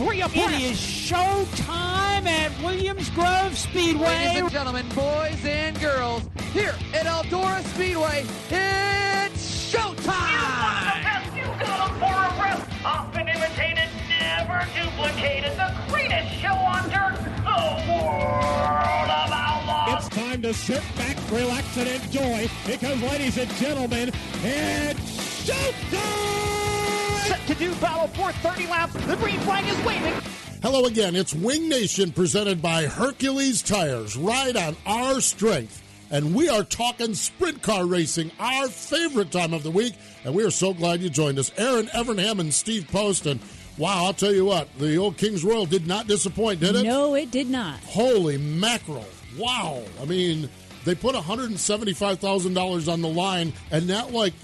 best go three abreast. It is showtime at Williams Grove Speedway. Ladies and gentlemen, boys and girls, here at Eldora Speedway, it's showtime! You got them for a rest. Often imitated, never duplicated. The greatest show on dirt. The world of outlaws. It's time to sit back, relax, and enjoy because, ladies and gentlemen, it's showtime! Set to do battle for 30 laps. The green flag is waving. Hello again. It's Winged Nation presented by Hercules Tires. Ride on our strength. And we are talking sprint car racing, our favorite time of the week. And we are so glad you joined us. Erin Evernham and Steve Poston. Wow, I'll tell you what, the old Kings Royal did not disappoint, did it? No, it did not. Holy mackerel. Wow. I mean, they put $175,000 on the line, and that, like,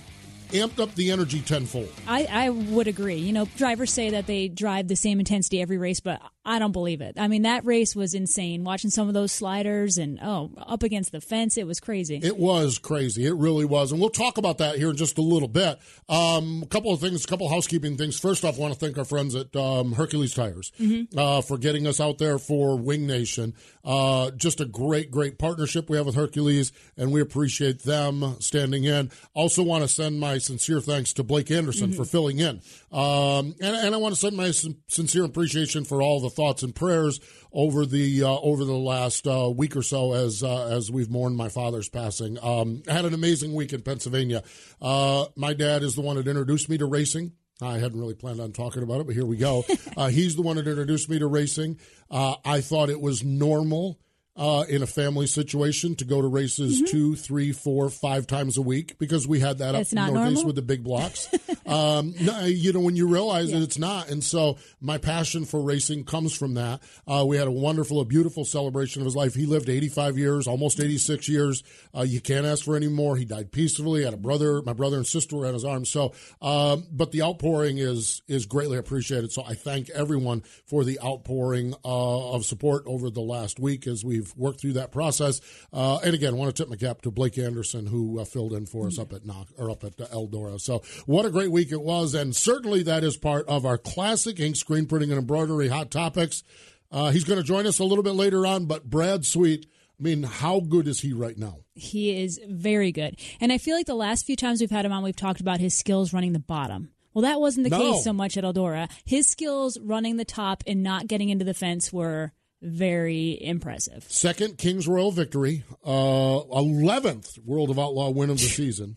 amped up the energy tenfold. I, I would agree. You know, drivers say that they drive the same intensity every race, but I don't believe it. I mean, that race was insane. Watching some of those sliders and, oh, up against the fence, it was crazy. It was crazy. It really was. And we'll talk about that here in just a little bit. Um, a couple of things, a couple of housekeeping things. First off, I want to thank our friends at um, Hercules Tires uh, for getting us out there for Winged Nation. Uh, just a great, great partnership we have with Hercules, and we appreciate them standing in. Also, want to send my sincere thanks to Blake Anderson for filling in. Um, and, and I want to send my sincere appreciation for all the thoughts and prayers over the uh, over the last uh, week or so as uh, as we've mourned my father's passing. Um, I had an amazing week in Pennsylvania. Uh, my dad is the one that introduced me to racing. I hadn't really planned on talking about it, but here we go. Uh, he's the one that introduced me to racing. Uh, I thought it was normal uh, in a family situation to go to races two, three, four, five times a week because we had that It's up northeast normal? with the big blocks. um, no, you know, when you realize that it's not. And so my passion for racing comes from that. Uh, we had a wonderful, a beautiful celebration of his life. He lived 85 years, almost 86 years. Uh, you can't ask for any more. He died peacefully. Had a brother, my brother and sister were on his arms. So, um, but the outpouring is is greatly appreciated. So I thank everyone for the outpouring uh, of support over the last week as we've worked through that process. Uh, and again, I want to tip my cap to Blake Anderson who uh, filled in for us up at Knox or up at Eldora. So what a great week it was, and certainly that is part of our classic ink screen printing and embroidery hot topics. Uh, he's going to join us a little bit later on, but Brad Sweet. I mean, how good is he right now? He is very good. And I feel like the last few times we've had him on, we've talked about his skills running the bottom. Well, that wasn't the No. case so much at Eldora. His skills running the top and not getting into the fence were very impressive. Second Kings Royal victory, uh, eleventh World of Outlaw win of the season.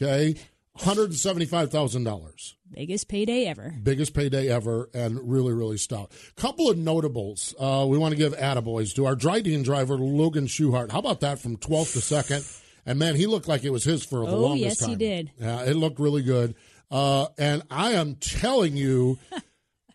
Okay, hundred and seventy-five thousand dollars, Biggest payday ever. biggest payday ever, and really, really stout. Couple of notables. Uh, we want to give attaboys to our Drydene driver Logan Schuchart. How about that from twelfth to second? And man, he looked like it was his for the Oh, longest yes, time. he did. Yeah, it looked really good. Uh, and I am telling you,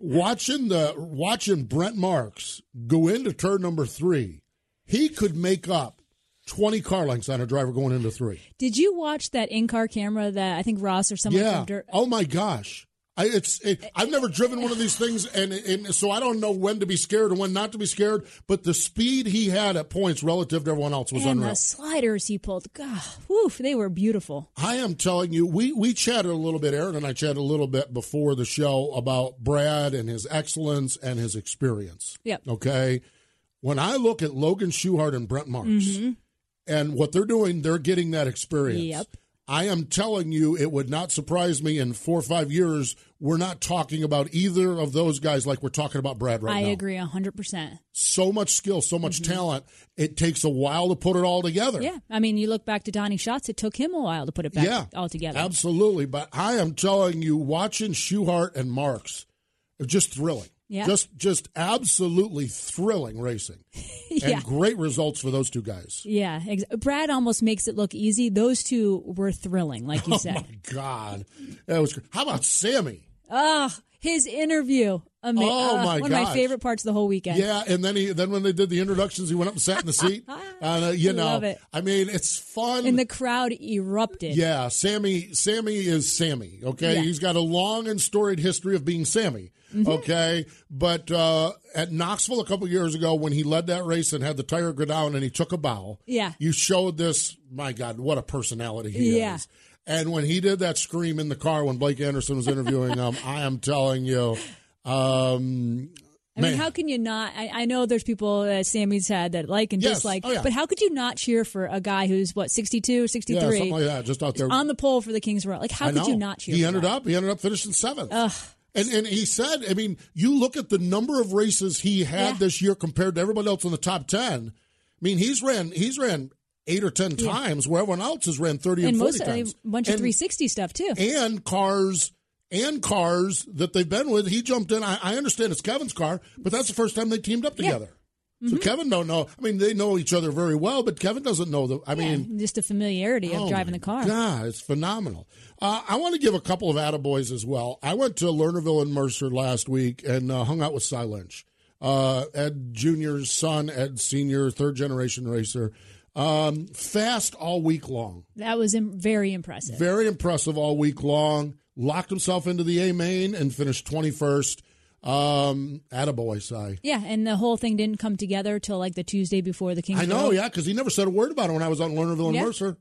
watching the watching Brent Marks go into turn number three, he could make up twenty car lengths on a driver going into three. Did you watch that in car camera that I think Ross or someone yeah. Oh my gosh. I, it's it, I've never driven one of these things, and, and so I don't know when to be scared and when not to be scared. But the speed he had at points relative to everyone else was and unreal. the sliders he pulled, God, whew, they were beautiful. I am telling you, we we chatted a little bit. Erin and I chatted a little bit before the show about Brad and his excellence and his experience. Yep. Okay. When I look at Logan Schuchart and Brent Marks Mhm. and what they're doing, they're getting that experience. Yep. I am telling you, it would not surprise me in four or five years. We're not talking about either of those guys like we're talking about Brad right I now. I agree hundred percent. So much skill, so much mm-hmm. talent. It takes a while to put it all together. Yeah, I mean, you look back to Donny Schatz; it took him a while to put it back Yeah, all together. Absolutely. But I am telling you, watching Schuchart and Marks, are just thrilling. Yeah. Just just absolutely thrilling racing. Yeah. And great results for those two guys. Yeah, ex- Brad almost makes it look easy. Those two were thrilling, like you oh said. my God. That was great. How about Sammy? Ah, his interview. Ama- Oh, ah, my One of my favorite parts of the whole weekend. Yeah, and then he then when they did the introductions, he went up and sat in the seat. and uh, you I know, love it. I mean, it's fun. And the crowd erupted. Yeah, Sammy. Sammy is Sammy. Okay, Yeah. he's got a long and storied history of being Sammy. Mm-hmm. Okay, but uh, at Knoxville a couple years ago, when he led that race and had the tire go down and he took a bow, Yeah. you showed this. My God, what a personality he Yeah. is! And when he did that scream in the car when Blake Anderson was interviewing him, I am telling you, um, I man, mean, how can you not? I, I know there's people that Sammy's had that like and Yes. dislike, Oh, yeah. but how could you not cheer for a guy who's what 62, 63, yeah, something like that, just out there on the pole for the Kings Royal? Like, how could you not cheer? He for ended that? up. He ended up finishing seventh. Ugh. And and he said, I mean, you look at the number of races he had Yeah. this year compared to everybody else in the top ten. I mean, he's ran he's ran eight or ten Yeah. times where everyone else has ran thirty and, and forty most times. a bunch of 360 stuff too. and cars and cars that they've been with. He jumped in. I, I understand it's Kevin's car, but that's the first time they teamed up together. Mm-hmm. So Kevin don't know. I mean, they know each other very well, but Kevin doesn't know the. I mean, just the familiarity of Oh, driving the car. God, it's phenomenal. Uh, I want to give a couple of attaboys as well. I went to Lernerville and Mercer last week and uh, hung out with Sye Lynch, uh, Ed Jr.'s son, Ed Sr., third generation racer. Um, fast all week long. That was Im- very impressive. Very impressive all week long. Locked himself into the A main and finished 21st. Um, attaboy, Sye. yeah, and the whole thing didn't come together till like the Tuesday before the Kings. I know, yeah, because he never said a word about it when I was on Lernerville and Yeah. Mercer.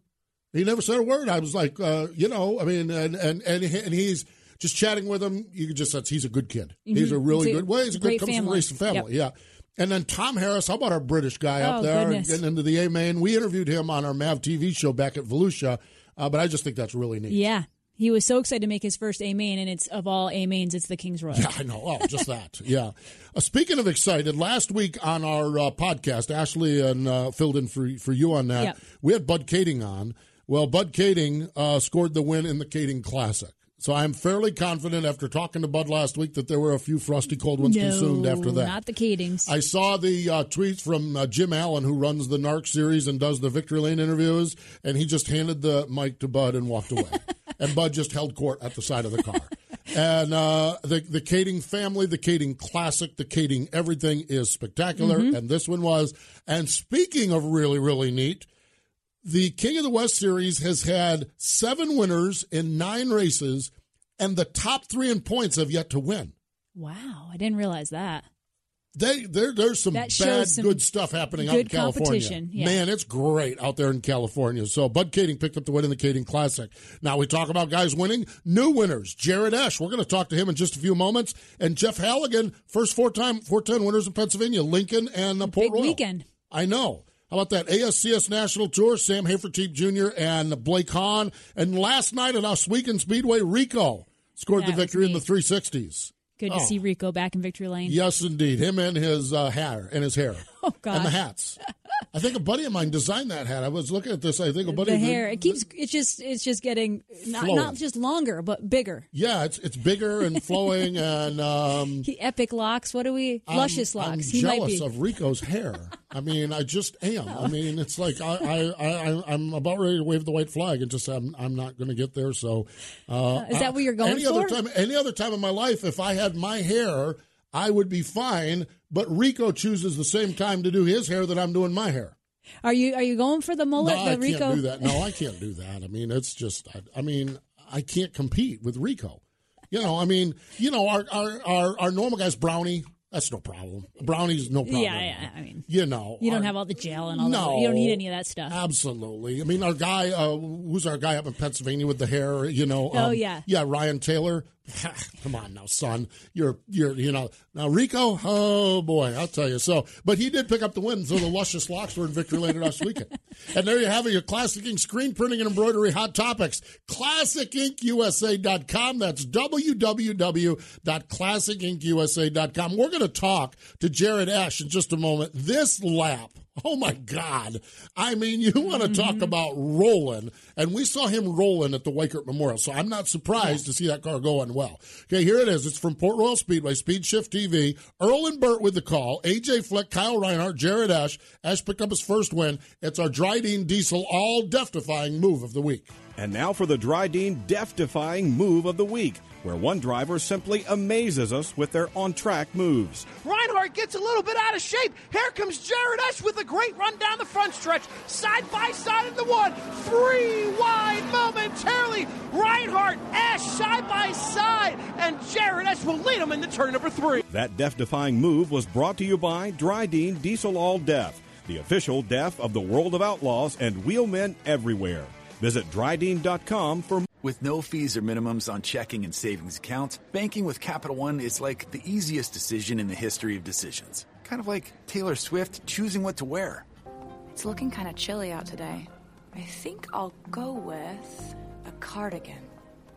He never said a word. I was like, uh, you know, I mean, and and and, he- and he's just chatting with him. You could just sense he's a good kid. He's a really a good. Well, he's a good comes from a family. racing family. Yeah. And then Tom Harris, how about our British guy up Oh, there goodness. getting into the A main? We interviewed him on our Mav TV show back at Volusia, uh, but I just think that's really neat. Yeah. He was so excited to make his first A main, and it's of all A mains, it's the Kings Royal. Yeah, I know. Oh, just that. Yeah. Uh, speaking of excited, last week on our uh, podcast, Ashley and uh, filled in for for you on that. Yep. We had Bud Kaeding on. Well, Bud Kaeding uh, scored the win in the Kaeding Classic. So I'm fairly confident after talking to Bud last week that there were a few frosty cold ones no, consumed after that. not the Kaedings. I saw the uh, tweets from uh, Jim Allen, who runs the NARC series and does the Victory Lane interviews, and he just handed the mic to Bud and walked away. and Bud just held court at the side of the car. and uh, the the Kaeding family, the Kaeding Classic, the Kaeding everything is spectacular, and this one was. And speaking of really really neat, the King of the West series has had seven winners in nine races, and the top three in points have yet to win. wow, I didn't realize that. They there there's some That bad some good stuff happening out in California. yeah. Man, it's great out there in California. So Bud Kaeding picked up the win in the Kaeding Classic. Now we talk about guys winning, new winners. Jared Esh, we're going to talk to him in just a few moments, and Jeff Halligan, first four time four ten winners in Pennsylvania, Lincoln and uh, Port Big Royal. weekend. I know. How about that ASCS National Tour? Sam Hafertepe Jr. and Blake Hahn. And last night at Oswego Speedway, Rico scored That the victory in the 360s. Good to Oh. see Rico back in victory lane. Yes, indeed. Him and his uh, hair and his hair. Oh God. And the hats. I think a buddy of mine designed that hat. I was looking at this. I think a buddy the hair. It keeps. It's just. It's just getting not, not just longer, but bigger. Yeah, it's it's bigger and flowing and um He, epic locks. What do we? I'm- Luscious I'm, locks. he might jealous of Rico's hair. I mean, I just am. I mean, it's like I, I, I, I'm about ready to wave the white flag and just I'm, I'm not going to get there. So, uh, Is that what you're going any other time? Any other time in my life, if I had my hair, I would be fine. But Rico chooses the same time to do his hair that I'm doing my hair. Are you? Are you going for the mullet? no, the I Rico. can't do that. No, I can't do that. I mean, it's just. I, I mean, I can't compete with Rico. You know, I mean, you know, our our our, our normal guys, Brownie. That's no problem. Brownie's no problem. Yeah, yeah. I mean, you know, you don't our- have all the gel and all No. that. You don't need any of that stuff. Absolutely. I mean, our guy, uh, who's our guy up in Pennsylvania with the hair? You know. Oh, um, yeah. yeah. Ryan Taylor. Come on now, son. You're you're you know now Rico. Oh boy, I'll tell you. So, but he did pick up the win. So the luscious locks were in victory later last weekend. And there you have it. Your classic ink screen printing and embroidery hot topics. ClassicInkUSA.com. That's www.classicinkusa.com. We're going to talk to Jared Esh in just a moment. This lap. Oh my God. I mean, you want to talk mm-hmm. about rolling, and we saw him rolling at the Weikert Memorial, so I'm not surprised to see that car going well. Okay, here it is. It's from Port Royal Speedway, Speed Shift TV. Earl and Burt with the call. AJ Fleck, Kyle Reinhardt, Jared Esh. Esh picked up his first win. It's our Drydene Diesel all death defying move of the week. And now for the Drydene death defying move of the week, where one driver simply amazes us with their on track moves. Reinhardt gets a little bit out of shape. Here comes Jared Esh with a great run down the front stretch. Side by side in the one. Three wide momentarily. Reinhardt, Esh side by side. And Jared Esh will lead him into turn number three. That death defying move was brought to you by Drydene Diesel All Death, the official death of the world of outlaws and wheelmen everywhere. Visit Drydene.com for With no fees or minimums on checking and savings accounts, banking with Capital One is like the easiest decision in the history of decisions. Kind of like Taylor Swift choosing what to wear. It's looking kind of chilly out today. I think I'll go with a cardigan.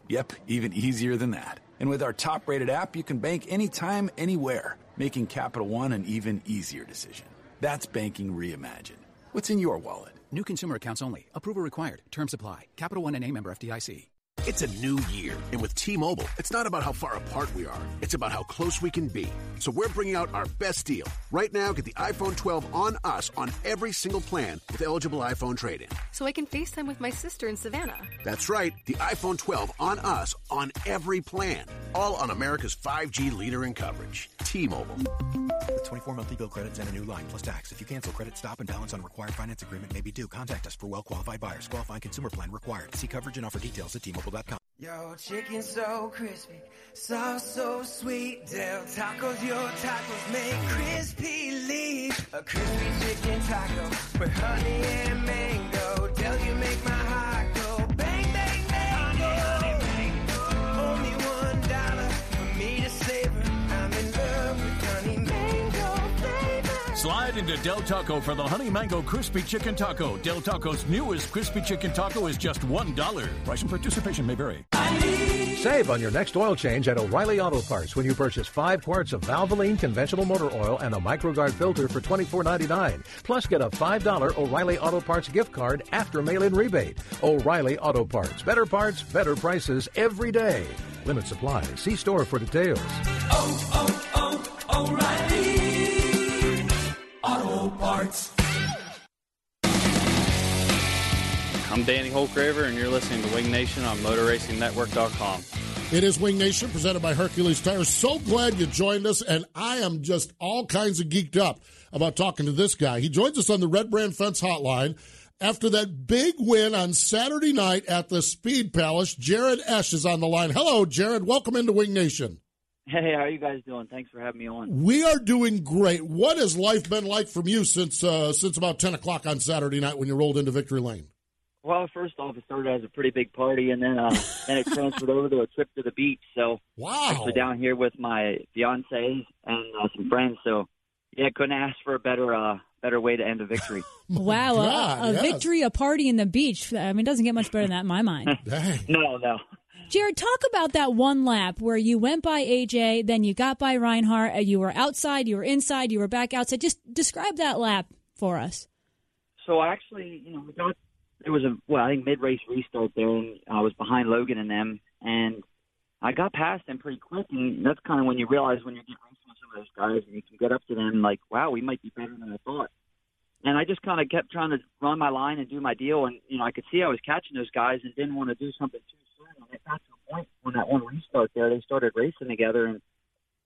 Yep, even easier than that. And with our top rated app, you can bank anytime, anywhere, making Capital One an even easier decision. That's banking reimagined. What's in your wallet? New consumer accounts only. Approval required. Terms apply. Capital One and a member FDIC. It's a new year, and with T-Mobile, it's not about how far apart we are. It's about how close we can be. So we're bringing out our best deal. Right now, get the iPhone 12 on us on every single plan with eligible iPhone trade-in. So I can FaceTime with my sister in Savannah. That's right, the iPhone 12 on us on every plan. All on America's 5G leader in coverage. T-Mobile. With 24 monthly bill credits and a new line plus tax. If you cancel credit, stop and balance on required finance agreement may be due. Contact us for well qualified buyers. Qualifying consumer plan required. See coverage and offer details at T-Mobile.com. Yo, chicken so crispy, sauce so sweet. Del Tacos, your tacos make crispy leaf. A crispy chicken taco with honey and mango. Del, you make my Slide into Del Taco for the Honey Mango Crispy Chicken Taco. Del Taco's newest crispy chicken taco is just $1. Price and participation may vary. Save on your next oil change at O'Reilly Auto Parts when you purchase five quarts of Valvoline conventional motor oil and a MicroGuard filter for $24.99. Plus, get a $5 O'Reilly Auto Parts gift card after mail-in rebate. O'Reilly Auto Parts. Better parts, better prices every day. Limit supply. See store for details. Oh, oh, oh, O'Reilly Auto Parts. I'm Danny Holcraver, and you're listening to Winged Nation on MotorRacingNetwork.com. It is Winged Nation presented by Hercules Tires. So glad you joined us, and I am just all kinds of geeked up about talking to this guy. He joins us on the Red Brand Fence Hotline after that big win on Saturday night at the Speed Palace. Jared Esh is on the line. Hello, Jared. Welcome into Wing Nation. Hey, how are you guys doing? Thanks for having me on. We are doing great. What has life been like from you since uh, since about ten o'clock on Saturday night when you rolled into Victory Lane? Well, first off, it started as a pretty big party, and then uh, then it transferred over to a trip to the beach. So, wow, actually down here with my fiance and uh, some friends. So, yeah, couldn't ask for a better uh, better way to end a victory. Wow, a- God, a, yes. victory, a party in the beach. I mean, it doesn't get much better than that in my mind. no, no. Jared, talk about that one lap where you went by AJ, then you got by Reinhardt, you were outside, you were inside, you were back outside. Just describe that lap for us. So actually, you know, we got there was a well, I think mid race restart there, and I was behind Logan and them, and I got past them pretty quick, and that's kind of when you realize when you get racing with some of those guys, and you can get up to them like, wow, we might be better than I thought. And I just kind of kept trying to run my line and do my deal, and you know, I could see I was catching those guys and didn't want to do something too soon. And it got to a point when that one restart there, they started racing together, and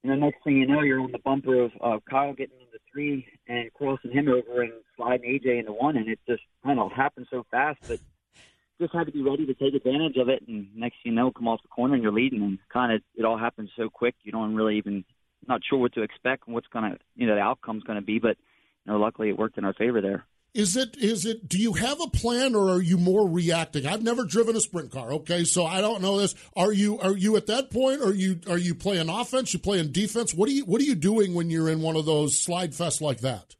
and the next thing you know, you're on the bumper of uh, Kyle getting into three and crossing him over and sliding AJ into one, and it just kind of happened so fast. But just had to be ready to take advantage of it. And next thing you know, come off the corner and you're leading, and kind of it all happens so quick. You don't really even not sure what to expect and what's gonna you know the outcome's gonna be. But you know, luckily it worked in our favor there. Is it is it do you have a plan or are you more reacting? I've never driven a sprint car, okay? So I don't know this. Are you are you at that point are you are you playing offense, you playing defense? What are you what are you doing when you're in one of those slide fests like that?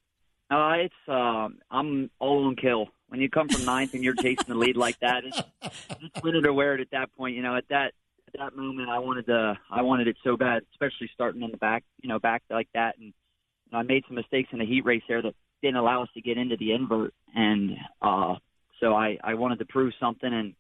Uh, it's um, I'm all on kill. When you come from ninth and you're chasing the lead like that, it's, it's win it or wear it at that point. You know, at that at that moment, I wanted to I wanted it so bad, especially starting in the back, you know, back like that. And I made some mistakes in the heat race there that didn't allow us to get into the invert, and uh, so I I wanted to prove something. And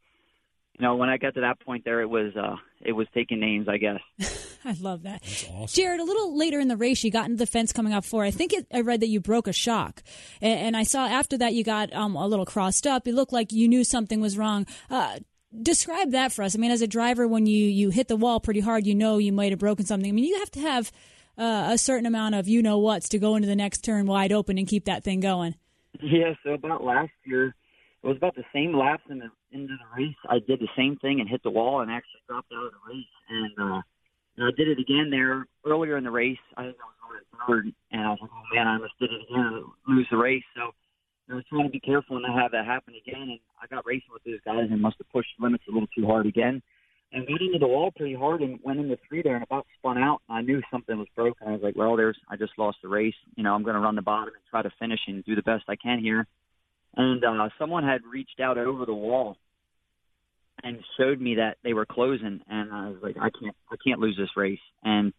you know, when I got to that point there, it was uh, it was taking names, I guess. I love that. Jared, a little later in the race, you got into the fence coming up four. I think it, I read that you broke a shock. And, and I saw after that you got um, a little crossed up. It looked like you knew something was wrong. Uh, describe that for us. I mean, as a driver, when you, you hit the wall pretty hard, you know you might have broken something. I mean, you have to have uh, a certain amount of you know what's to go into the next turn wide open and keep that thing going. Yeah, so about last year, it was about the same laps in the into the race. I did the same thing and hit the wall and actually dropped out of the race. And uh, and I did it again there earlier in the race. I think I was going third, and I was like, oh man, I almost did it again, lose the race. So I was trying to be careful and not have that happen again. And I got racing with those guys and must have pushed limits a little too hard again. And got into the wall pretty hard and went into three there and about spun out. I knew something was broken. I was like, well, there's I just lost the race. You know, I'm going to run the bottom and try to finish and do the best I can here. And uh, someone had reached out over the wall and showed me that they were closing, and I was like, I can't, I can't lose this race. And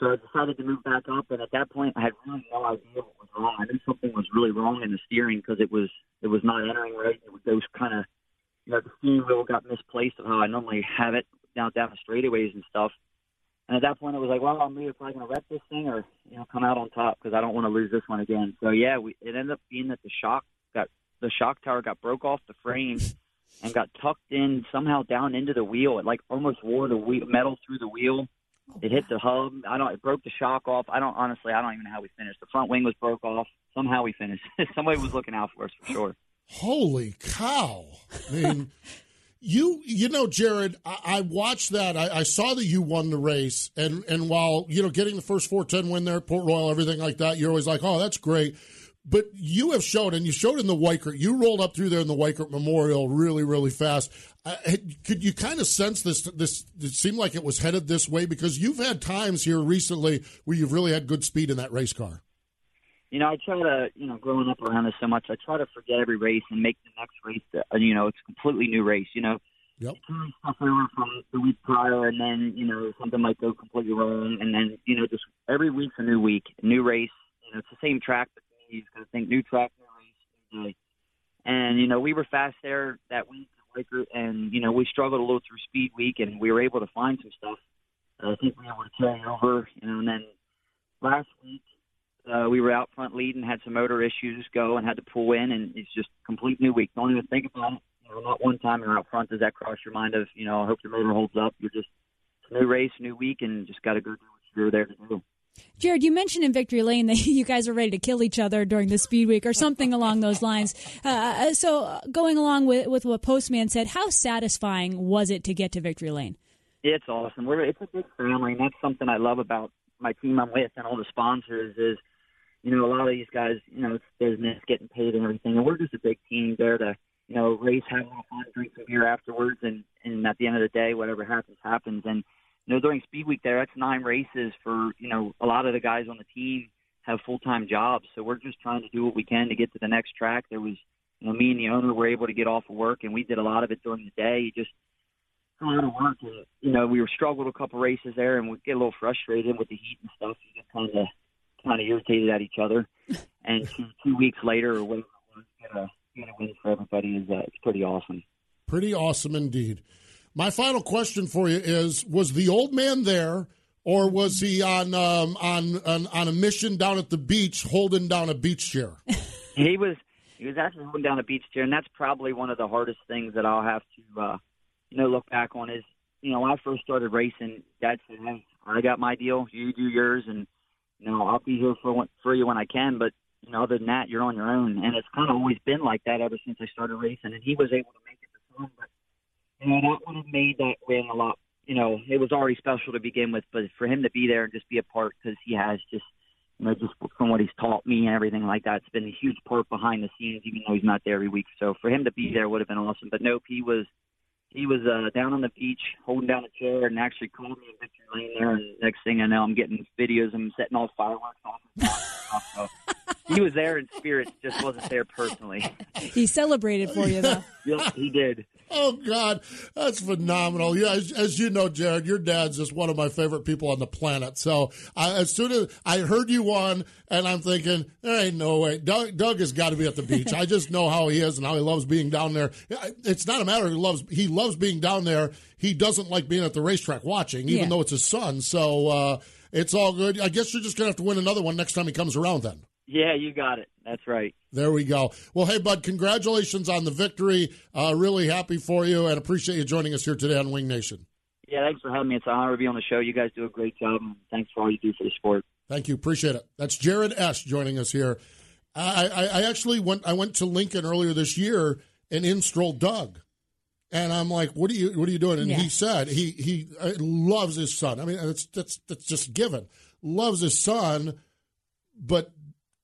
so I decided to move back up. And at that point, I had really no idea what was wrong. I knew something was really wrong in the steering because it was, it was not entering right. It was those kind of, you know, the steering wheel got misplaced of how I normally have it down down the straightaways and stuff. And at that point, it was like, well, I'm either probably going to wreck this thing or you know come out on top because I don't want to lose this one again. So yeah, we, it ended up being that the shock got the shock tower got broke off the frame and got tucked in somehow down into the wheel. It like almost wore the wheel, metal through the wheel. Oh, it hit the hub. I don't. It broke the shock off. I don't honestly. I don't even know how we finished. The front wing was broke off. Somehow we finished. Somebody was looking out for us for sure. Holy cow! I mean, you you know, Jared, I, I watched that. I, I, saw that you won the race, and and while you know getting the first four ten win there Port Royal, everything like that, you're always like, oh, that's great. But you have shown, and you showed in the Weikert, you rolled up through there in the Weikert Memorial really, really fast. Uh, could you kind of sense this? This it seemed like it was headed this way because you've had times here recently where you've really had good speed in that race car. You know, I try to, you know, growing up around this so much, I try to forget every race and make the next race, uh, you know, it's a completely new race. You know, Yep. stuff over from the week prior, and then you know something might go completely wrong, and then you know just every week's a new week, new race. You know, it's the same track, but he's going to think new track, new race, new day. And you know, we were fast there that week and you know, we struggled a little through speed week, and we were able to find some stuff. I think we were able to carry over, you know. And then last week, uh, we were out front leading, had some motor issues go, and had to pull in, and it's just complete new week. Don't even think about it. You know, not one time you're out front does that cross your mind of, you know, I hope your motor holds up. You're just new race, new week, and just got to go do what you're there to do. Jared, you mentioned in Victory Lane that you guys are ready to kill each other during the speed week or something along those lines. Uh, so, going along with, with what Postman said, how satisfying was it to get to Victory Lane? It's awesome. We're it's a big family, and that's something I love about my team I'm with and all the sponsors is, you know, a lot of these guys, you know, it's business, getting paid and everything, and we're just a big team there to, you know, race, have a little fun, drink some beer afterwards, and and at the end of the day, whatever happens, happens, and you know, during Speed Week there, that's nine races for, you know, a lot of the guys on the team have full time jobs. So we're just trying to do what we can to get to the next track. There was, you know, me and the owner were able to get off of work and we did a lot of it during the day. Just a lot of work. And, you know, we were struggled a couple races there and we get a little frustrated with the heat and stuff. You get kind of, kind of irritated at each other. And two, two weeks later or whatever it was, get a, get a win for everybody is, uh, it's pretty awesome. Pretty awesome indeed. My final question for you is: Was the old man there, or was he on um, on, on on a mission down at the beach, holding down a beach chair? he was he was actually holding down a beach chair, and that's probably one of the hardest things that I'll have to uh, you know look back on. Is you know when I first started racing, Dad said, "Hey, I got my deal. You do yours, and you know I'll be here for for you when I can, but." You know, other than that, you're on your own, and it's kind of always been like that ever since I started racing. And he was able to make it to for. But you know that would have made that win a lot. You know, it was already special to begin with, but for him to be there and just be a part because he has just you know, just from what he's taught me and everything like that, it's been a huge part behind the scenes, even though he's not there every week. So for him to be there would have been awesome. But nope, he was he was uh, down on the beach holding down a chair and actually called me in victory lane there. And next thing I know, I'm getting videos of him setting off fireworks off. So he was there in spirit, just wasn't there personally. He celebrated for you, though. Yep, he did. Oh God, that's phenomenal! Yeah, as, as, you know, Jared, your dad's just one of my favorite people on the planet. So I, as soon as I heard you won, and I'm thinking, there ain't no way. Doug, Doug has got to be at the beach. I just know how he is and how he loves being down there. It's not a matter he loves he loves being down there. He doesn't like being at the racetrack watching, even Yeah. though it's his son. So uh, it's all good. I guess you're just gonna have to win another one next time he comes around. Then. Yeah, you got it. That's right. There we go. Well, hey, bud, congratulations on the victory. Uh, really happy for you and appreciate you joining us here today on Winged Nation. Yeah, thanks for having me. It's an honor to be on the show. You guys do a great job, and thanks for all you do for the sport. Thank you. Appreciate it. That's Jared Esh. joining us here. I, I, I actually went. I went to Lincoln earlier this year and in strolled Doug, and I'm like, "What are you? What are you doing?" And Yeah. he said he he uh, loves his son. I mean, that's that's that's just given. Loves his son, but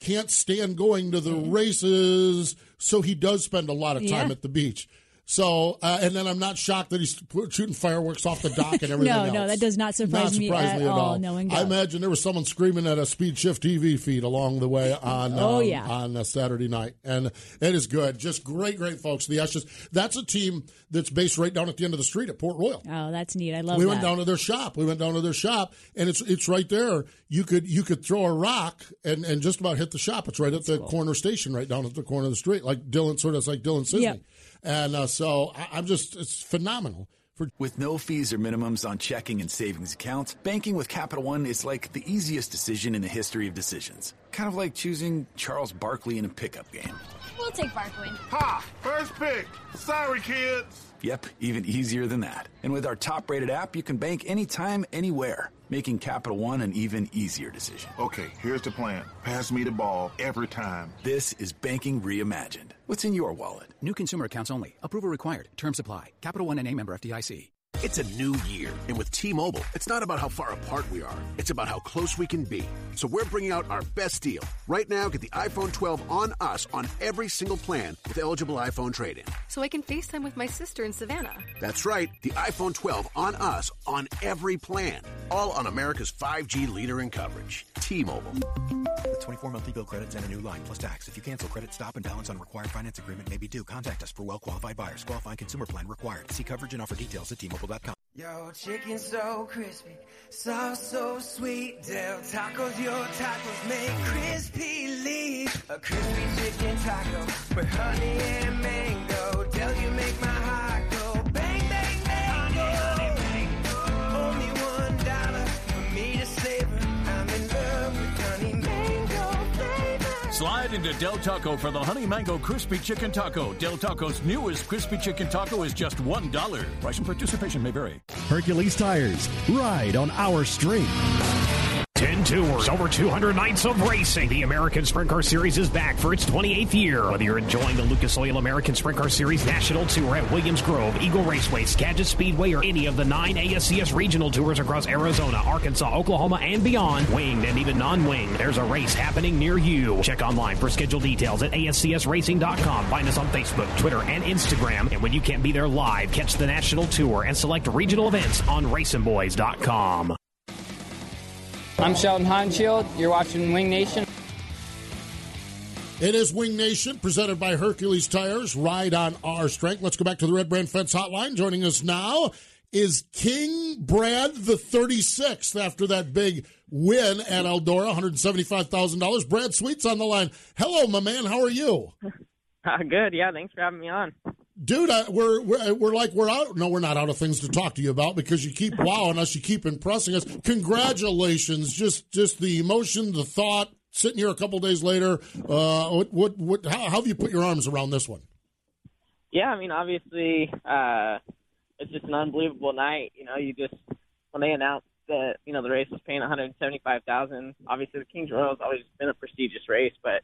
can't stand going to the races, so he does spend a lot of time Yeah. at the beach. So, uh, and then I'm not shocked that he's shooting fireworks off the dock and everything no, else. no, that does not surprise, Not me, surprise at me at all. all. Knowing I imagine there was someone screaming at a Speed Shift TV feed along the way on Oh, um, yeah. on a Saturday night, and it is good. Just great, great folks. The Eshes. That's a team that's based right down at the end of the street at Port Royal. Oh, that's neat. I love that. we that. went down to their shop. We went down to their shop, and it's it's right there. You could you could throw a rock and, and just about hit the shop. It's right at the corner station, right down at the corner of the street, like Dylan sort of like Dylan Cisney. Yep. And uh, so I, I'm just it's phenomenal. For With no fees or minimums on checking and savings accounts, banking with Capital One is like the easiest decision in the history of decisions. Kind of like choosing Charles Barkley in a pickup game. We'll take Barkley. Ha! First pick. Sorry, kids. Yep, even easier than that. And with our top rated app, you can bank anytime, anywhere, making Capital One an even easier decision. Okay, here's the plan. Pass me the ball every time. This is banking reimagined. What's in your wallet? New consumer accounts only. Approval required. Terms apply. Capital One and a member FDIC. It's a new year, and with T-Mobile, it's not about how far apart we are. It's about how close we can be. So we're bringing out our best deal. Right now, get the iPhone 12 on us on every single plan with eligible iPhone trade-in. So I can FaceTime with my sister in Savannah. That's right, the iPhone 12 on us on every plan. All on America's 5G leader in coverage. T-Mobile. With 24 monthly bill credits and a new line plus tax. If you cancel credit, stop and balance on required finance agreement may be due. Contact us for well qualified buyers. Qualifying consumer plan required. See coverage and offer details at Yo, chicken so crispy, sauce so sweet. Del Tacos, your tacos make crispy leaf. A crispy chicken taco with honey and mango. Del, you make my heart Slide into Del Taco for the Honey Mango Crispy Chicken Taco. Del Taco's newest crispy chicken taco is just $1. Price and participation may vary. Hercules Tires. Ride on our street. 10 tours, over 200 nights of racing. The American Sprint Car Series is back for its 28th year. Whether you're enjoying the Lucas Oil American Sprint Car Series National Tour at Williams Grove, Eagle Raceway, Skagit Speedway, or any of the nine ASCS regional tours across Arizona, Arkansas, Oklahoma, and beyond, winged and even non-winged, there's a race happening near you. Check online for schedule details at ASCSRacing.com. Find us on Facebook, Twitter, and Instagram. And when you can't be there live, catch the National Tour and select regional events on RacingBoys.com. I'm Sheldon Haudenschild. You're watching Winged Nation. It is Winged Nation, presented by Hercules Tires. Ride on our strength. Let's go back to the Red Brand Fence Hotline. Joining us now is King Brad the 36th after that big win at Eldora, $175,000. Brad Sweet's on the line. Hello, my man. How are you? Uh, good. Yeah. Thanks for having me on. Dude, I, we're, we're we're like we're out. No, we're not out of things to talk to you about because you keep wowing us, you keep impressing us. Congratulations! Just just the emotion, the thought. Sitting here a couple days later, uh, what what what? How, how have you put your arms around this one? Yeah. I mean, obviously, uh, it's just an unbelievable night. You know, you just when they announced that you know the race was paying 175,000. Obviously, the Kings Royal has always been a prestigious race, but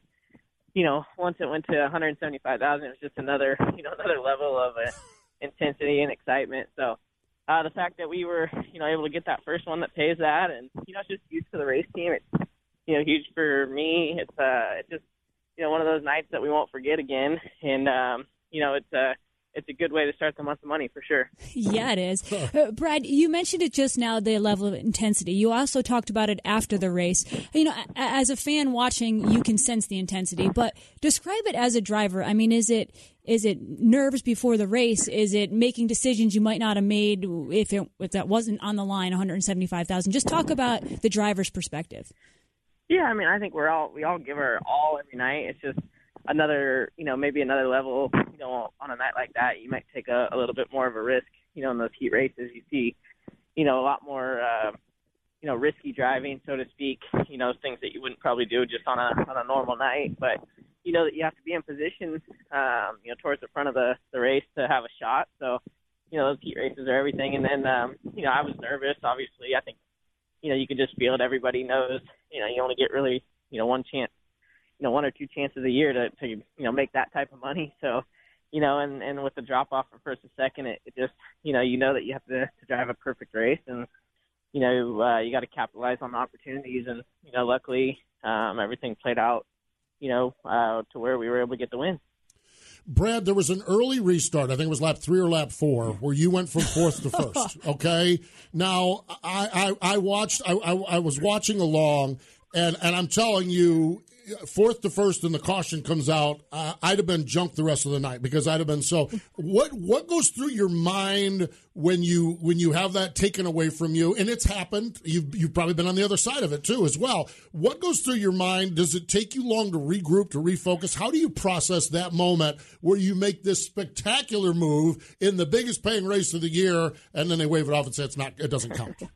you know, once it went to 175,000, it was just another you know another level of a intensity and excitement. So uh, the fact that we were, you know, able to get that first one that pays that, and you know, it's just huge for the race team. It's you know, huge for me. It's uh, it's just you know one of those nights that we won't forget again, and um, you know, it's uh, it's a good way to start the month of money for sure. Yeah, it is. Uh, Brad, you mentioned it just now, the level of intensity. You also talked about it after the race. You know, as a fan watching, you can sense the intensity, but describe it as a driver. I mean, is it is it nerves before the race? Is it making decisions you might not have made if it if that wasn't on the line, one hundred seventy five thousand? Just talk about the driver's perspective. Yeah, I mean, I think we're all we all give our all every night. It's just another, you know, maybe another level. You know, on a night like that, you might take a, a little bit more of a risk. You know, in those heat races, you see, you know, a lot more, uh, you know, risky driving, so to speak. You know, things that you wouldn't probably do just on a on a normal night. But you know that you have to be in position, um, you know, towards the front of the the race to have a shot. So, you know, those heat races are everything. And then, um, you know, I was nervous. Obviously, I think, you know, you can just feel it. Everybody knows. You know, you only get really, you know, one chance you know one or two chances a year to to you know make that type of money. So you know, and and with the drop off from first to second, it, it just you know you know that you have to to drive a perfect race, and you know uh, you got to capitalize on the opportunities, and you know luckily um, everything played out you know uh, to where we were able to get the win. Brad, there was an early restart. I think it was lap three or lap four, where you went from fourth to first. Okay. Now, I I, I watched. I, I I was watching along, and and I'm telling you, fourth to first and the caution comes out, uh, I'd have been junked the rest of the night because I'd have been so. What what goes through your mind when you when you have that taken away from you? And it's happened. You've you've probably been on the other side of it too as well. What goes through your mind? Does it take you long to regroup to refocus? How do you process that moment where you make this spectacular move in the biggest paying race of the year, and then they wave it off and say it's not it doesn't count?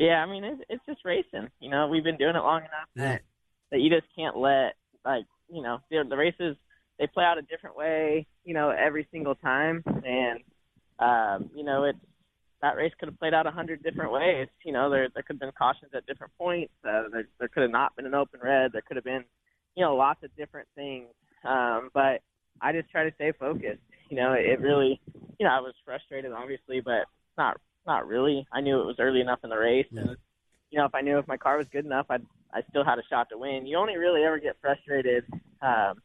Yeah, I mean it's it's just racing. You know, we've been doing it long enough that that you just can't let like you know the, the races they play out a different way you know every single time. And um you know it's that race could have played out a hundred different ways. You know there there could have been cautions at different points. Uh, there there could have not been an open red. There could have been you know lots of different things. Um but i just try to stay focused. You know it really you know i was frustrated obviously but not not really. I knew it was early enough in the race. And you know if i knew if my car was good enough i'd I still had a shot to win. You only really ever get frustrated, um,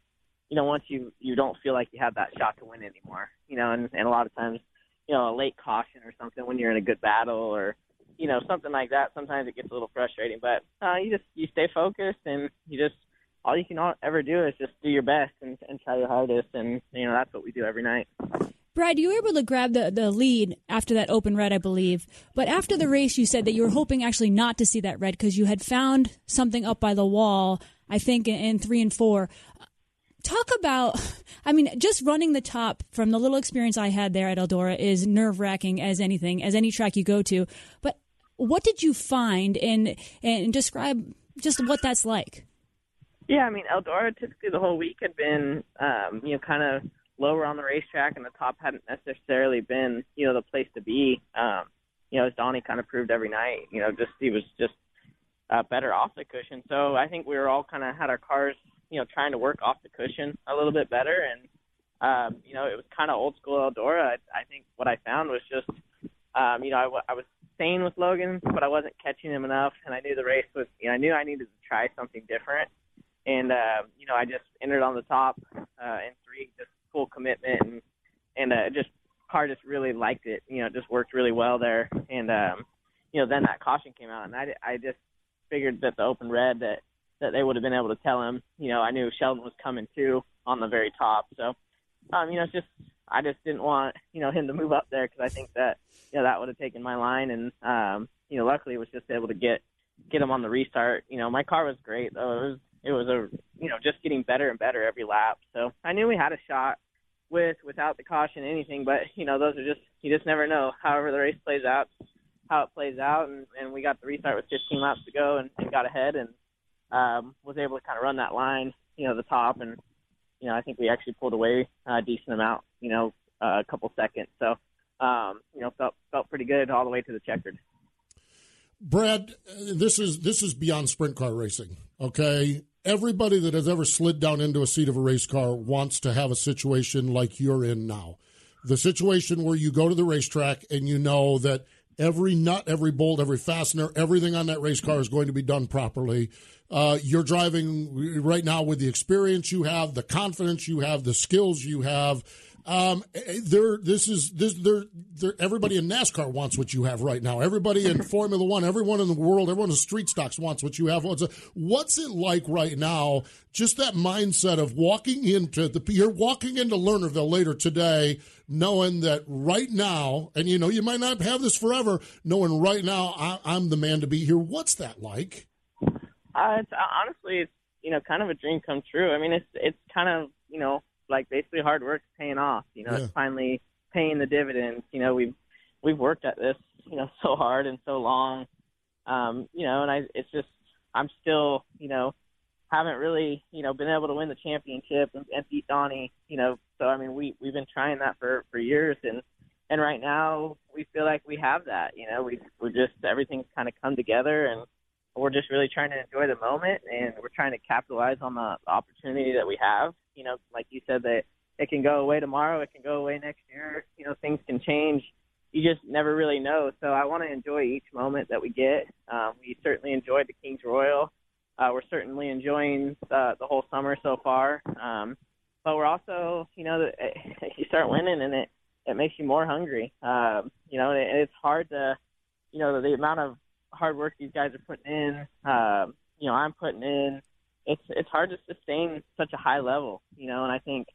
you know, once you you don't feel like you have that shot to win anymore. You know, and, and a lot of times, you know, a late caution or something when you're in a good battle or you know something like that. Sometimes it gets a little frustrating, but uh, you just you stay focused and you just all you can ever do is just do your best and, and try your hardest, and you know that's what we do every night. Brad, you were able to grab the, the lead after that open red, I believe. But after the race, you said that you were hoping actually not to see that red because you had found something up by the wall, I think, in, in three and four. Talk about, I mean, just running the top from the little experience I had there at Eldora is nerve wracking as anything, as any track you go to. But what did you find and, and describe just what that's like? Yeah, I mean, Eldora typically the whole week had been, um, you know, kind of lower on the racetrack, and the top hadn't necessarily been, you know, the place to be. Um, you know, as Donny kind of proved every night, you know, just he was just uh, better off the cushion. So I think we were all kind of had our cars, you know, trying to work off the cushion a little bit better, and um, you know, it was kind of old school Eldora. I, I think what I found was just, um, you know, I, I was staying with Logan, but I wasn't catching him enough, and I knew the race was, you know, I knew I needed to try something different, and uh, you know, I just entered on the top uh, in three, just full commitment and and uh, just car just really liked it. You know, just worked really well there. And um, you know, then that caution came out, and I I just figured that the open red that that they would have been able to tell him. You know, I knew Sheldon was coming too on the very top. So, um, you know, it's just I just didn't want you know him to move up there because I think that you know that would have taken my line, and um, you know, luckily was just able to get get him on the restart. You know, my car was great though. It was it was a you know just getting better and better every lap. So I knew we had a shot with without the caution anything but you know those are just you just never know however the race plays out how it plays out and and we got the restart with 15 laps to go and, and got ahead and um was able to kind of run that line you know the top and you know I think we actually pulled away a decent amount you know a couple seconds so um you know felt felt pretty good all the way to the checkered Brad, this is this is beyond sprint car racing. Okay, everybody that has ever slid down into a seat of a race car wants to have a situation like you're in now, the situation where you go to the racetrack and you know that every nut, every bolt, every fastener, everything on that race car is going to be done properly. Uh, you're driving right now with the experience you have, the confidence you have, the skills you have. Um, there, this is this. There, there. Everybody in NASCAR wants what you have right now. Everybody in Formula One, everyone in the world, everyone in street stocks wants what you have. What's, what's it like right now? Just that mindset of walking into the. You're walking into Lernerville later today, knowing that right now, and you know you might not have this forever. Knowing right now, I, I'm the man to be here. What's that like? Uh, it's honestly, it's you know, kind of a dream come true. I mean, it's it's kind of you know like basically hard work paying off. You know, Yeah. it's finally paying the dividends. You know, we've we've worked at this, you know, so hard and so long. Um, you know, and I it's just I'm still, you know, haven't really, you know, been able to win the championship and, and beat Donny, you know. So I mean, we we've been trying that for for years and and right now we feel like we have that. You know, we we're just everything's kind of come together and we're just really trying to enjoy the moment and we're trying to capitalize on the opportunity that we have. You know, like you said, that it can go away tomorrow, it can go away next year. You know, things can change. You just never really know. So I want to enjoy each moment that we get. Um, we certainly enjoyed the Kings Royal. Uh, we're certainly enjoying the, the whole summer so far. Um, but we're also, you know, you start winning and it it makes you more hungry. Um, you know, and it, it's hard to, you know, the amount of hard work these guys are putting in. Um, you know, I'm putting in. It's it's hard to sustain such a high level. You know, and I think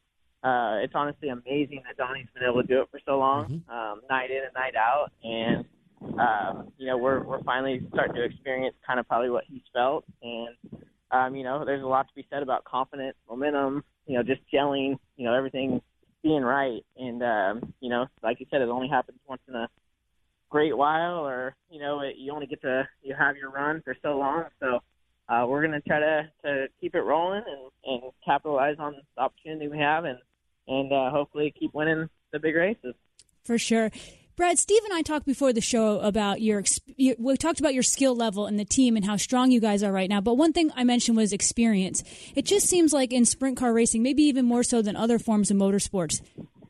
uh, it's honestly amazing that Donny's been able to do it for so long, um, night in and night out, and um, you know, we're we're finally starting to experience kind of probably what he's felt, and um, you know, there's a lot to be said about confidence, momentum, you know, just gelling, you know, everything being right, and um, you know, like you said, it only happens once in a great while, or you know, it, you only get to you have your run for so long, so. Uh, we're going to try to, to keep it rolling and, and capitalize on the opportunity we have and, and uh, hopefully keep winning the big races. For sure. Brad, Steve and I talked before the show about your. We talked about your skill level and the team and how strong you guys are right now. But one thing I mentioned was experience. It just seems like in sprint car racing, maybe even more so than other forms of motorsports,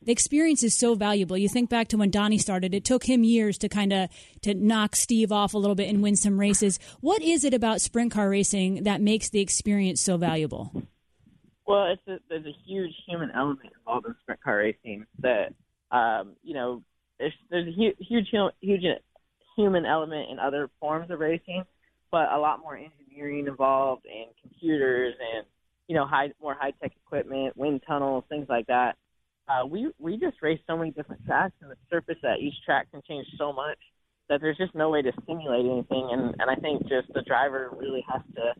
the experience is so valuable. You think back to when Donny started; it took him years to kind of to knock Steve off a little bit and win some races. What is it about sprint car racing that makes the experience so valuable? Well, it's a, there's a huge human element involved in sprint car racing that, um, you know, there's, there's a hu- huge, hu- huge human element in other forms of racing, but a lot more engineering involved and computers and, you know, high, more high tech equipment, wind tunnels, things like that. Uh, we we just race so many different tracks, and the surface at each track can change so much that there's just no way to simulate anything. And and I think just the driver really has to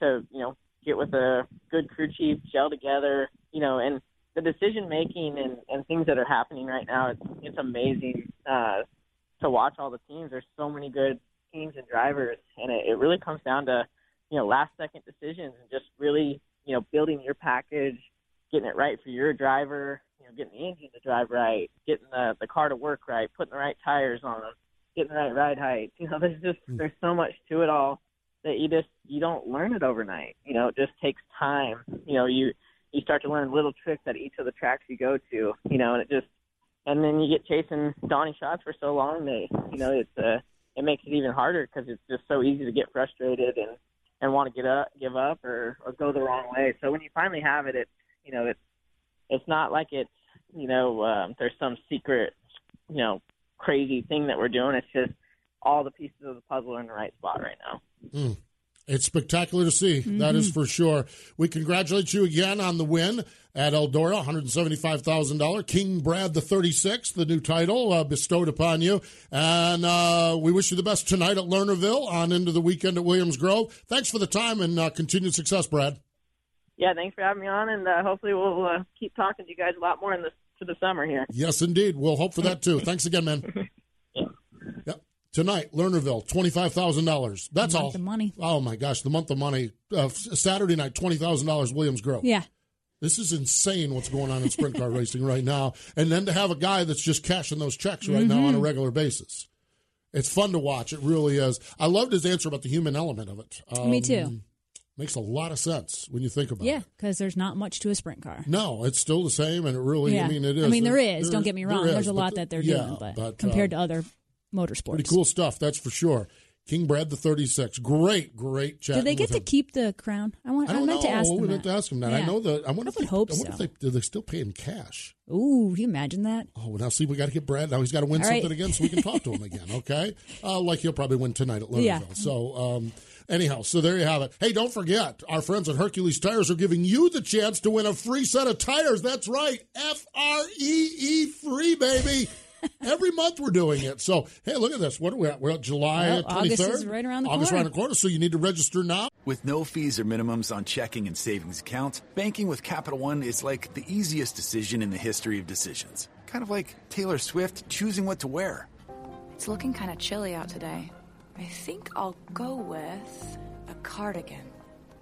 to you know get with a good crew chief, gel together, you know, and the decision making and, and things that are happening right now, it's it's amazing uh, to watch all the teams. There's so many good teams and drivers, and it, it really comes down to you know last second decisions and just really you know building your package, getting it right for your driver, know, getting the engine to drive right, getting the the car to work right, putting the right tires on them, getting the right ride height. You know, there's just there's so much to it all that you just you don't learn it overnight. You know, it just takes time. You know, you you start to learn little tricks at each of the tracks you go to. You know, and it just and then you get chasing Donny shots for so long that you know it's uh it makes it even harder because it's just so easy to get frustrated and and want to get up, give up, or or go the wrong way. So when you finally have it, it's you know it's it's not like it's you know um, there's some secret you know crazy thing that we're doing. It's just all the pieces of the puzzle are in the right spot right now. Mm. It's spectacular to see. That is for sure. We congratulate you again on the win at Eldora, $175,000. King Brad the 36th, the new title uh, bestowed upon you. And uh, we wish you the best tonight at Lernerville on into the weekend at Williams Grove. Thanks for the time and uh, continued success, Brad. Yeah, thanks for having me on, and uh, hopefully we'll uh, keep talking to you guys a lot more in the to the summer here. Yes, indeed. We'll hope for that too. Thanks again, man. Yep. Tonight, Lernerville, twenty-five thousand dollars. That's Month all. The money. Oh my gosh, the month of money. Uh, Saturday night, twenty thousand dollars. Williams Grove. Yeah. This is insane. What's going on in sprint car racing right now, and then to have a guy that's just cashing those checks right now on a Mhm. regular basis. It's fun to watch. It really is. I loved his answer about the human element of it. Me too. Makes a lot of sense when you think about Yeah, it. Yeah, because there's not much to a sprint car. No, it's still the same, and it really, yeah. I mean, it is. I mean, there is. don't get me wrong. There's a lot that they're yeah, doing, but, but, compared uh, to other motorsports, Pretty cool stuff, that's for sure. King Brad the 36. Great, great chat. Do they get to keep the crown? I want. I I, don't meant know. to ask we them meant that. to ask them that. I know that. I wonder I if they, hope I wonder so. if they, do they still pay in cash. Ooh, you imagine that? Oh, well, now see, we got to get Brad. Now he's got to win All right. something again so we can talk to him again, okay? Uh, like he'll probably win tonight at Lernerville. Yeah. So, um, anyhow, so there you have it. Hey, don't forget, our friends at Hercules Tires are giving you the chance to win a free set of tires. That's right. F R E E free, baby. Every month we're doing it. So, hey, look at this. What are we at? We're at July Well, 23rd. August is right around the August corner. around the corner. So you need to register now. With no fees or minimums on checking and savings accounts, banking with Capital One is like the easiest decision in the history of decisions. Kind of like Taylor Swift choosing what to wear. It's looking kind of chilly out today. I think I'll go with a cardigan.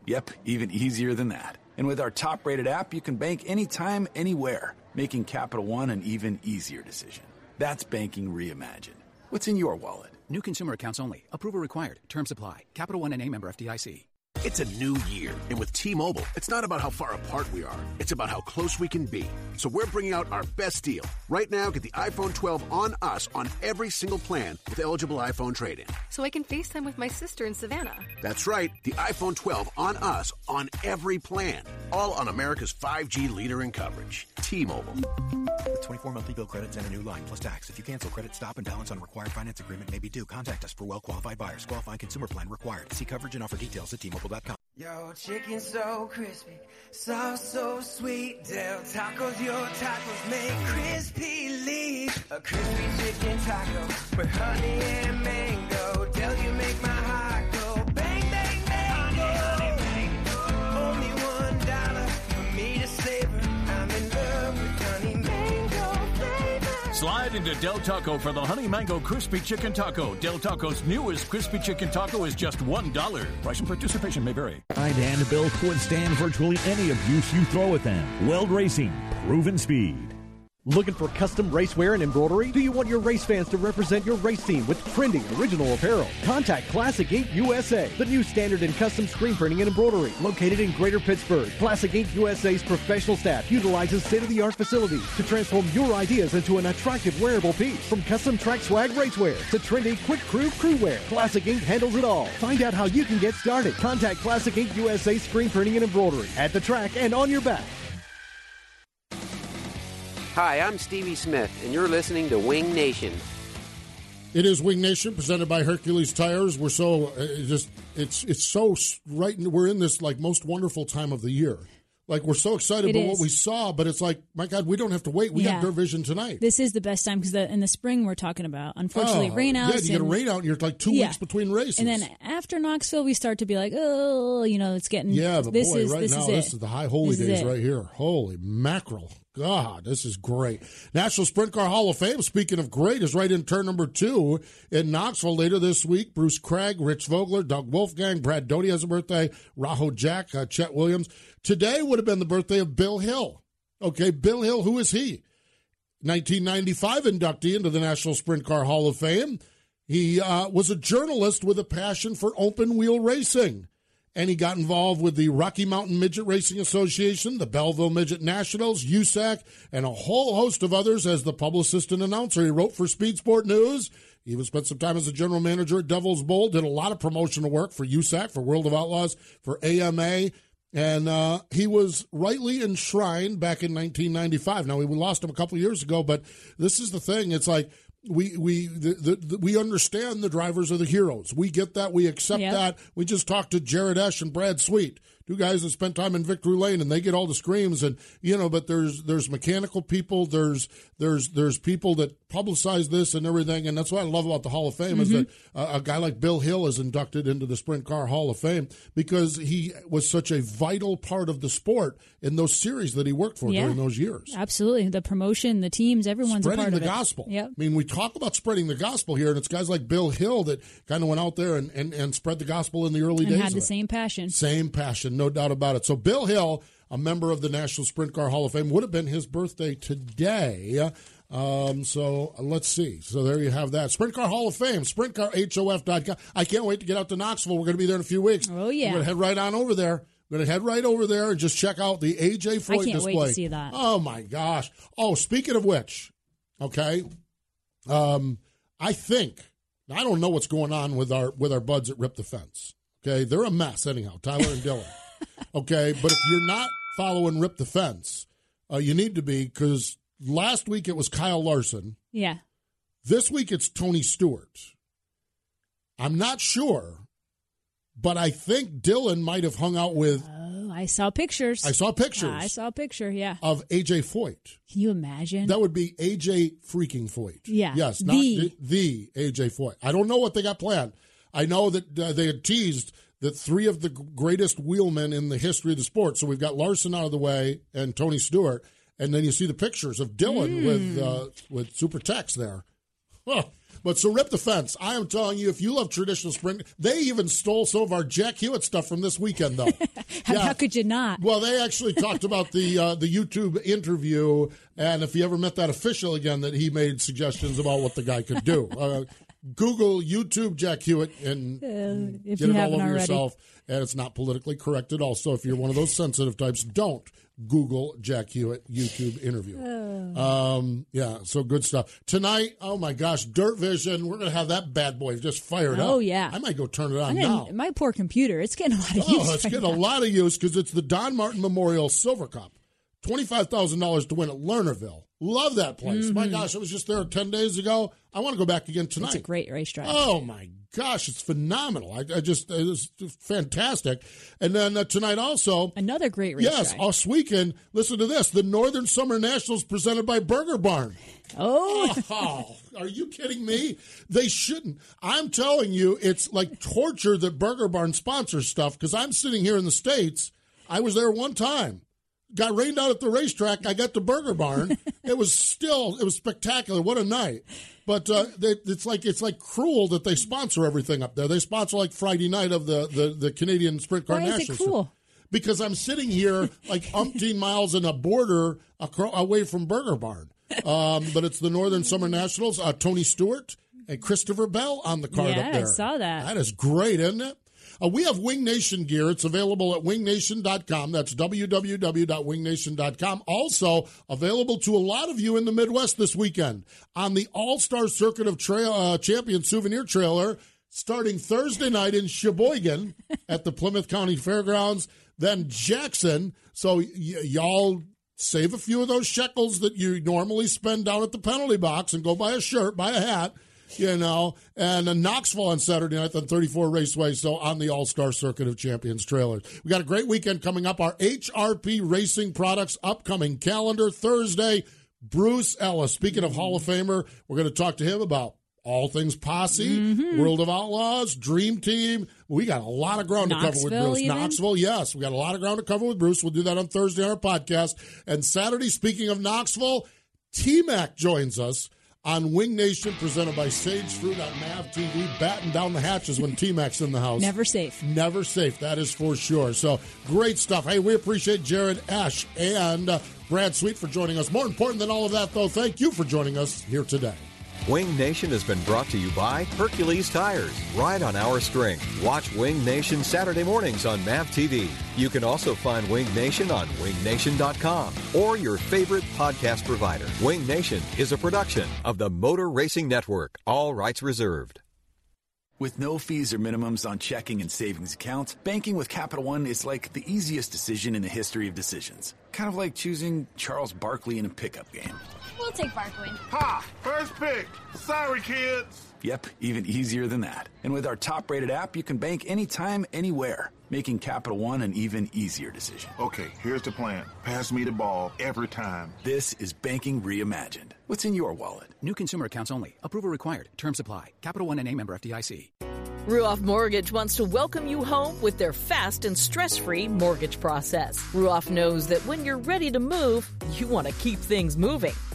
Yep, even easier than that. And with our top rated app, you can bank anytime, anywhere, making Capital One an even easier decision. That's banking reimagined. What's in your wallet? New consumer accounts only. Approval required. Terms apply. Capital One and a member FDIC. It's a new year, and with T-Mobile, it's not about how far apart we are. It's about how close we can be. So we're bringing out our best deal. Right now, get the iPhone 12 on us on every single plan with eligible iPhone trade-in. So I can FaceTime with my sister in Savannah. That's right, the iPhone 12 on us on every plan. All on America's 5G leader in coverage. T-Mobile. With 24 monthly bill credits and a new line plus tax. If you cancel credit, stop and balance on required finance agreement may be due. Contact us for well qualified buyers. Qualifying consumer plan required. See coverage and offer details at Yo, chicken so crispy, sauce so sweet. Del Tacos, your tacos make crispy leaf. A crispy chicken taco with honey and mango. Into Del Taco for the Honey Mango Crispy Chicken Taco. Del Taco's newest Crispy Chicken Taco is just $1. Price and participation may vary. Ride and built could stand virtually any abuse you throw at them. Weld Racing, proven speed. Looking for custom racewear and embroidery? Do you want your race fans to represent your race team with trendy original apparel? Contact Classic Ink USA, the new standard in custom screen printing and embroidery. Located in Greater Pittsburgh, Classic Ink USA's professional staff utilizes state-of-the-art facilities to transform your ideas into an attractive wearable piece. From custom track swag racewear to trendy quick crew crew wear, Classic Ink handles it all. Find out how you can get started. Contact Classic Ink USA screen printing and embroidery at the track and on your back. Hi, I'm Stevie Smith, and you're listening to Winged Nation. It is Winged Nation presented by Hercules Tires. We're so uh, it just it's it's so right. We're in this like most wonderful time of the year. Like we're so excited It about what we saw, but it's like my God, we don't have to wait. We Yeah. have Dirt Vision tonight. This is the best time because in the spring we're talking about. Unfortunately, Oh, rain Yeah, outs. you get a and- rain out, and you're like two Yeah. weeks between races. And then after Knoxville, we start to be like, oh, you know, it's getting. yeah, but this boy, is, right this now is this is the high holy This days right here. Holy mackerel! God, this is great. National Sprint Car Hall of Fame. Speaking of great, is right in turn number two in Knoxville later this week. Bruce Craig, Rich Vogler, Doug Wolfgang, Brad Doty has a birthday. Raho Jack, uh, Chet Williams. Today would have been the birthday of Bill Hill. Okay, Bill Hill. Who is he? 1995 inductee into the National Sprint Car Hall of Fame. He uh, was a journalist with a passion for open wheel racing. And he got involved with the Rocky Mountain Midget Racing Association, the Belleville Midget Nationals, USAC, and a whole host of others as the publicist and announcer. He wrote for Speed Sport News. He even spent some time as a general manager at Devil's Bowl, did a lot of promotional work for USAC, for World of Outlaws, for AMA. And uh, he was rightly enshrined back in 1995. Now we lost him a couple years ago, but this is the thing. It's like we we the, the, the, we understand the drivers are the heroes. We get that. We accept Yep. that. We just talked to Jared Esh and Brad Sweet, two guys that spent time in Victory Lane, and they get all the screams. And you know, but there's there's mechanical people. There's there's there's people that publicize this and everything. And that's what I love about the Hall of Fame is that uh, a guy like Bill Hill is inducted into the Sprint Car Hall of Fame because he was such a vital part of the sport in those series that he worked for Yeah. during those years. Absolutely, the promotion, the teams, everyone's a spreading part the gospel. Yep. I mean, we talk about spreading the gospel here, and it's guys like Bill Hill that kind of went out there and, and, and spread the gospel in the early And days. had the same passion. Same passion, no doubt about it. So Bill Hill, a member of the National Sprint Car Hall of Fame, would have been his birthday today. Um, so let's see. So there you have that. Sprint Car Hall of Fame, sprintcarhof.com. I can't wait to get out to Knoxville. We're going to be there in a few weeks. Oh, yeah. We're going to head right on over there. We're going to head right over there and just check out the AJ Foyt I can't display. wait to see that. Oh, my gosh. Oh, speaking of which, okay, um, I think, I don't know what's going on with our with our buds at Rip the Fence. Okay, they're a mess anyhow, Tyler and Dylan. Okay, but if you're not following Rip the Fence, uh, you need to be because last week it was Kyle Larson. Yeah. This week it's Tony Stewart. I'm not sure, but I think Dylan might have hung out with Oh, I saw pictures. I saw pictures. I saw a picture. Yeah. of AJ Foyt. Can you imagine? That would be AJ freaking Foyt. Yeah. Yes, not The. the, the AJ Foyt. I don't know what they got planned. I know that uh, they had teased that three of the greatest wheelmen in the history of the sport. So we've got Larson out of the way and Tony Stewart, and then you see the pictures of Dylan Hmm. with uh, with Super Tex there. Huh. But so rip the fence. I am telling you, if you love traditional sprint, they even stole some of our Jack Hewitt stuff from this weekend, though. How, how could you not? Well, they actually talked about the uh, the YouTube interview, and if you ever met that official again, that he made suggestions about what the guy could do. Uh, Google YouTube Jack Hewitt and Uh, get it all over already. yourself. And it's not politically correct at all. So if you're one of those sensitive types, don't Google Jack Hewitt YouTube interview. Um, yeah, so good stuff tonight. Oh my gosh, Dirt Vision. We're gonna have that bad boy just fired up. Oh, yeah. I might go turn it on now. my poor computer. It's getting a lot of Oh, use. it's right getting a lot of use because it's the Don Martin Memorial Silver Cup. Twenty-five thousand dollars to win at Lernerville. Love that place. My Mhm. gosh, I was just there ten days ago. I want to go back again tonight. It's a great racetrack. Oh my gosh, it's phenomenal. I, I just it was fantastic. And then uh, tonight also another great race. Yes, racetrack. us weekend. Listen to this: the Northern Summer Nationals presented by Burger Barn. Oh. Oh, are you kidding me? They shouldn't. I'm telling you, it's like torture that Burger Barn sponsors stuff because I'm sitting here in the States. I was there one time. Got rained out at the racetrack. I got to Burger Barn. it was still, it was spectacular. What a night. But uh, they, it's like it's like cruel that they sponsor everything up there. They sponsor like Friday night of the, the, the Canadian Sprint Car Why is it Nationals. cruel? Because I'm sitting here like umpteen miles in a border away from Burger Barn. Um, but it's the Northern Summer Nationals. Uh, Tony Stewart and Christopher Bell on the card Yeah, up I there. saw that. That is great, isn't it? Uh, we have Winged Nation gear. It's available at wingnation.com. That's www.wingnation.com. Also available to a lot of you in the Midwest this weekend on the All Star Circuit of Trail uh, Champion Souvenir Trailer starting Thursday night in Sheboygan at the Plymouth County Fairgrounds, then Jackson. So y- y'all save a few of those shekels that you normally spend down at the penalty box and go buy a shirt, buy a hat, you know, and uh, Knoxville on Saturday night on 34 Raceway. So on the All Star Circuit of Champions trailers. We got a great weekend coming up. Our HRP Racing Products upcoming calendar Thursday. Bruce Ellis, speaking of Hall of Famer, we're going to talk to him about all things posse, Mm-hmm. World of Outlaws, Dream Team. We got a lot of ground to cover with Bruce. even? Knoxville, yes. We got a lot of ground to cover with Bruce. We'll do that on Thursday on our podcast. And Saturday, speaking of Knoxville, T Mac joins us on Winged Nation, presented by Sage Fruit on Mav TV, batting down the hatches when T Mac's in the house. Never safe. Never safe, that is for sure. So great stuff. Hey, we appreciate Jared Esh and uh, Brad Sweet for joining us. More important than all of that, though, thank you for joining us here today. Winged Nation has been brought to you by Hercules Tires. Ride on our strength. Watch Winged Nation Saturday mornings on MAV TV. You can also find Winged Nation on wingnation.com or your favorite podcast provider. Winged Nation is a production of the Motor Racing Network. All rights reserved. With no fees or minimums on checking and savings accounts, banking with Capital One is like the easiest decision in the history of decisions. Kind of like choosing Charles Barkley in a pickup game. We'll take Barkley. Ha! First pick. Sorry, kids. Yep, even easier than that. And with our top rated app, you can bank anytime, anywhere, making Capital One an even easier decision. Okay, here's the plan. Pass me the ball every time. This is banking reimagined. What's in your wallet? New consumer accounts only. Approval required. Terms apply. Capital One and a member FDIC. Ruoff Mortgage wants to welcome you home with their fast and stress free mortgage process. Ruoff knows that when you're ready to move, you want to keep things moving.